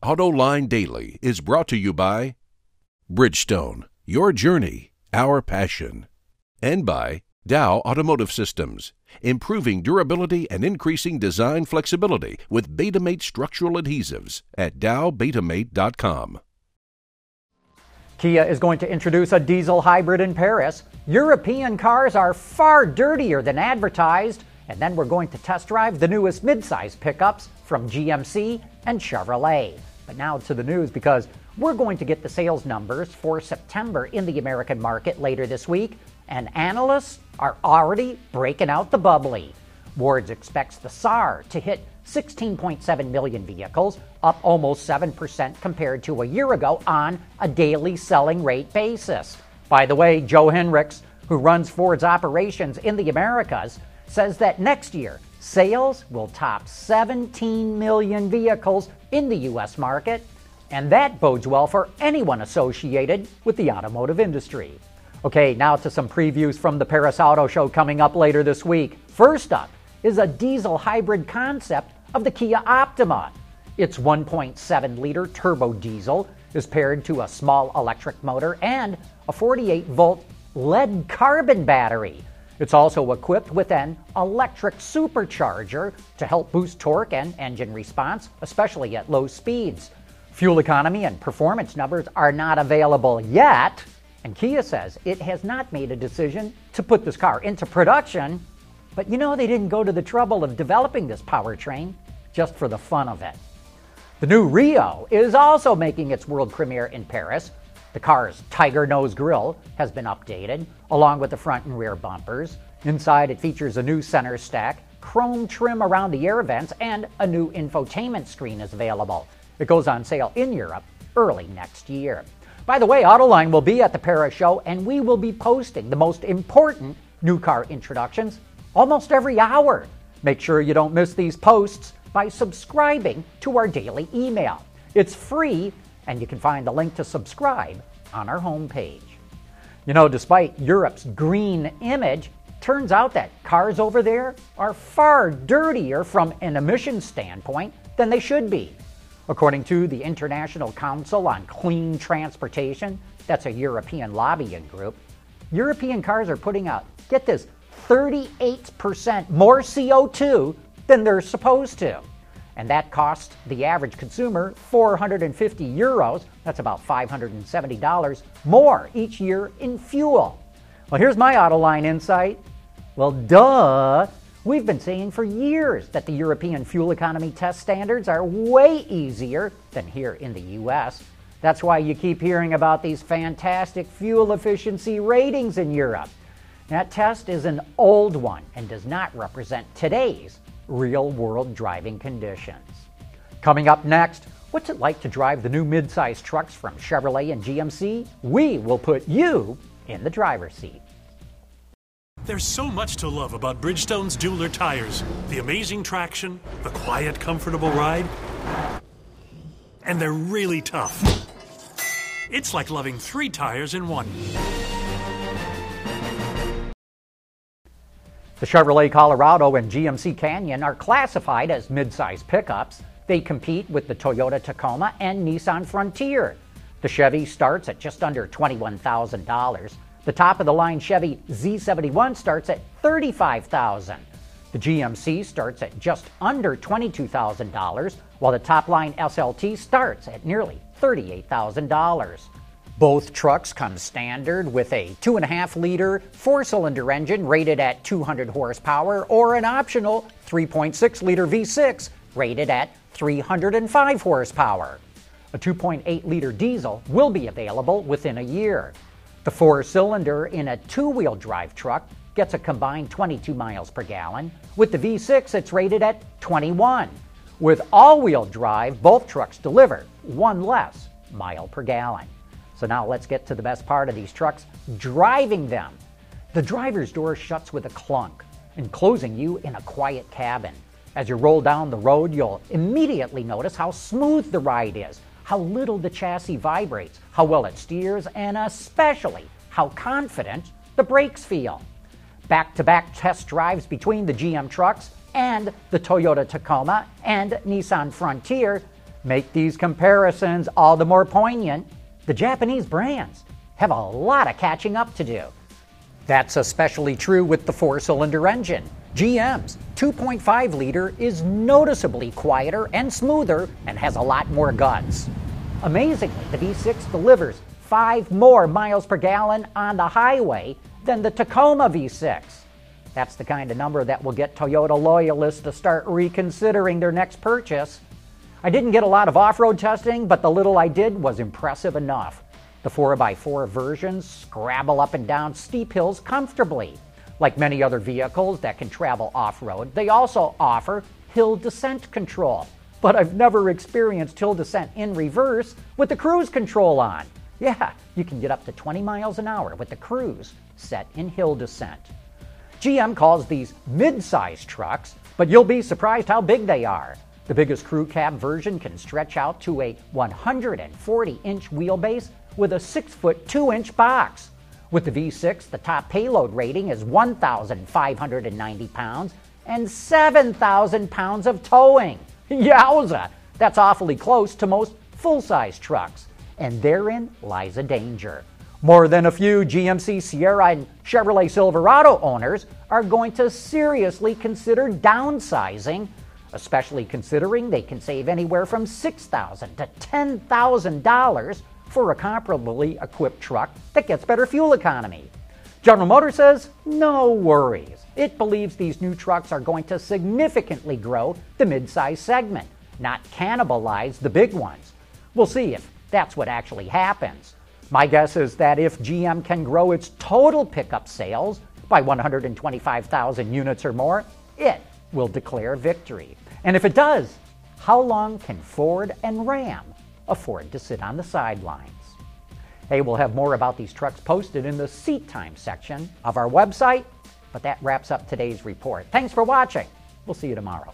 AutoLine Daily is brought to you by Bridgestone, your journey, our passion, and by Dow Automotive Systems, improving durability and increasing design flexibility with Betamate structural adhesives at dowbetamate.com. Kia is going to introduce a diesel hybrid in Paris. European cars are far dirtier than advertised. And then we're going to test drive the newest midsize pickups from GMC and Chevrolet. But now to the news because we're going to get the sales numbers for September in the American market later this week, and analysts are already breaking out the bubbly. Wards expects the SAAR to hit 16.7 million vehicles, up almost 7% compared to a year ago on a daily selling rate basis. By the way, Joe Hinrichs, who runs Ford's operations in the Americas, says that next year sales will top 17 million vehicles in the U.S. market, and that bodes well for anyone associated with the automotive industry. Okay, now to some previews from the Paris Auto Show coming up later this week. First up is a diesel hybrid concept of the Kia Optima. Its 1.7 liter turbo diesel is paired to a small electric motor and a 48 volt lead carbon battery it's also equipped with an electric supercharger to help boost torque and engine response, especially at low speeds. Fuel economy and performance numbers are not available yet, and Kia says it has not made a decision to put this car into production. But you know, they didn't go to the trouble of developing this powertrain just for the fun of it. The new Rio is also making its world premiere in Paris the car's Tiger Nose grille has been updated, along with the front and rear bumpers. Inside, it features a new center stack, chrome trim around the air vents, and a new infotainment screen is available. It goes on sale in Europe early next year. By the way, Autoline will be at the Paris show, and we will be posting the most important new car introductions almost every hour. Make sure you don't miss these posts by subscribing to our daily email. It's free and you can find the link to subscribe on our homepage. You know, despite Europe's green image, turns out that cars over there are far dirtier from an emissions standpoint than they should be. According to the International Council on Clean Transportation, that's a European lobbying group, European cars are putting out, get this, 38% more CO2 than they're supposed to and that costs the average consumer 450 euros, that's about $570 more each year in fuel. Well, here's my Autoline insight. Well, duh. We've been saying for years that the European fuel economy test standards are way easier than here in the US. That's why you keep hearing about these fantastic fuel efficiency ratings in Europe. That test is an old one and does not represent today's real world driving conditions. Coming up next, what's it like to drive the new midsize trucks from Chevrolet and GMC? We will put you in the driver's seat. There's so much to love about Bridgestone's Dueler tires the amazing traction, the quiet, comfortable ride, and they're really tough. It's like loving three tires in one. The Chevrolet Colorado and GMC Canyon are classified as midsize pickups. They compete with the Toyota Tacoma and Nissan Frontier. The Chevy starts at just under $21,000. The top of the line Chevy Z71 starts at $35,000. The GMC starts at just under $22,000, while the top line SLT starts at nearly $38,000. Both trucks come standard with a 2.5 liter four cylinder engine rated at 200 horsepower or an optional 3.6 liter V6 rated at 305 horsepower. A 2.8 liter diesel will be available within a year. The four cylinder in a two wheel drive truck gets a combined 22 miles per gallon. With the V6, it's rated at 21. With all wheel drive, both trucks deliver one less mile per gallon. So now let's get to the best part of these trucks driving them. The driver's door shuts with a clunk, enclosing you in a quiet cabin. As you roll down the road, you'll immediately notice how smooth the ride is, how little the chassis vibrates, how well it steers, and especially how confident the brakes feel. Back to back test drives between the GM trucks and the Toyota Tacoma and Nissan Frontier make these comparisons all the more poignant. The Japanese brands have a lot of catching up to do. That's especially true with the four cylinder engine. GM's 2.5 liter is noticeably quieter and smoother and has a lot more guts. Amazingly, the V6 delivers 5 more miles per gallon on the highway than the Tacoma V6. That's the kind of number that will get Toyota loyalists to start reconsidering their next purchase. I didn't get a lot of off road testing, but the little I did was impressive enough. The 4x4 versions scrabble up and down steep hills comfortably. Like many other vehicles that can travel off road, they also offer hill descent control. But I've never experienced hill descent in reverse with the cruise control on. Yeah, you can get up to 20 miles an hour with the cruise set in hill descent. GM calls these mid sized trucks, but you'll be surprised how big they are. The biggest crew cab version can stretch out to a 140 inch wheelbase with a 6 foot 2 inch box. With the V6, the top payload rating is 1,590 pounds and 7,000 pounds of towing. Yowza! That's awfully close to most full size trucks, and therein lies a danger. More than a few GMC Sierra and Chevrolet Silverado owners are going to seriously consider downsizing, especially considering they can save anywhere from $6,000 to $10,000 for a comparably equipped truck that gets better fuel economy. General Motors says no worries. It believes these new trucks are going to significantly grow the midsize segment, not cannibalize the big ones. We'll see if that's what actually happens. My guess is that if GM can grow its total pickup sales by 125,000 units or more, it will declare victory. And if it does, how long can Ford and Ram afford to sit on the sidelines. Hey, we'll have more about these trucks posted in the seat time section of our website, but that wraps up today's report. Thanks for watching. We'll see you tomorrow.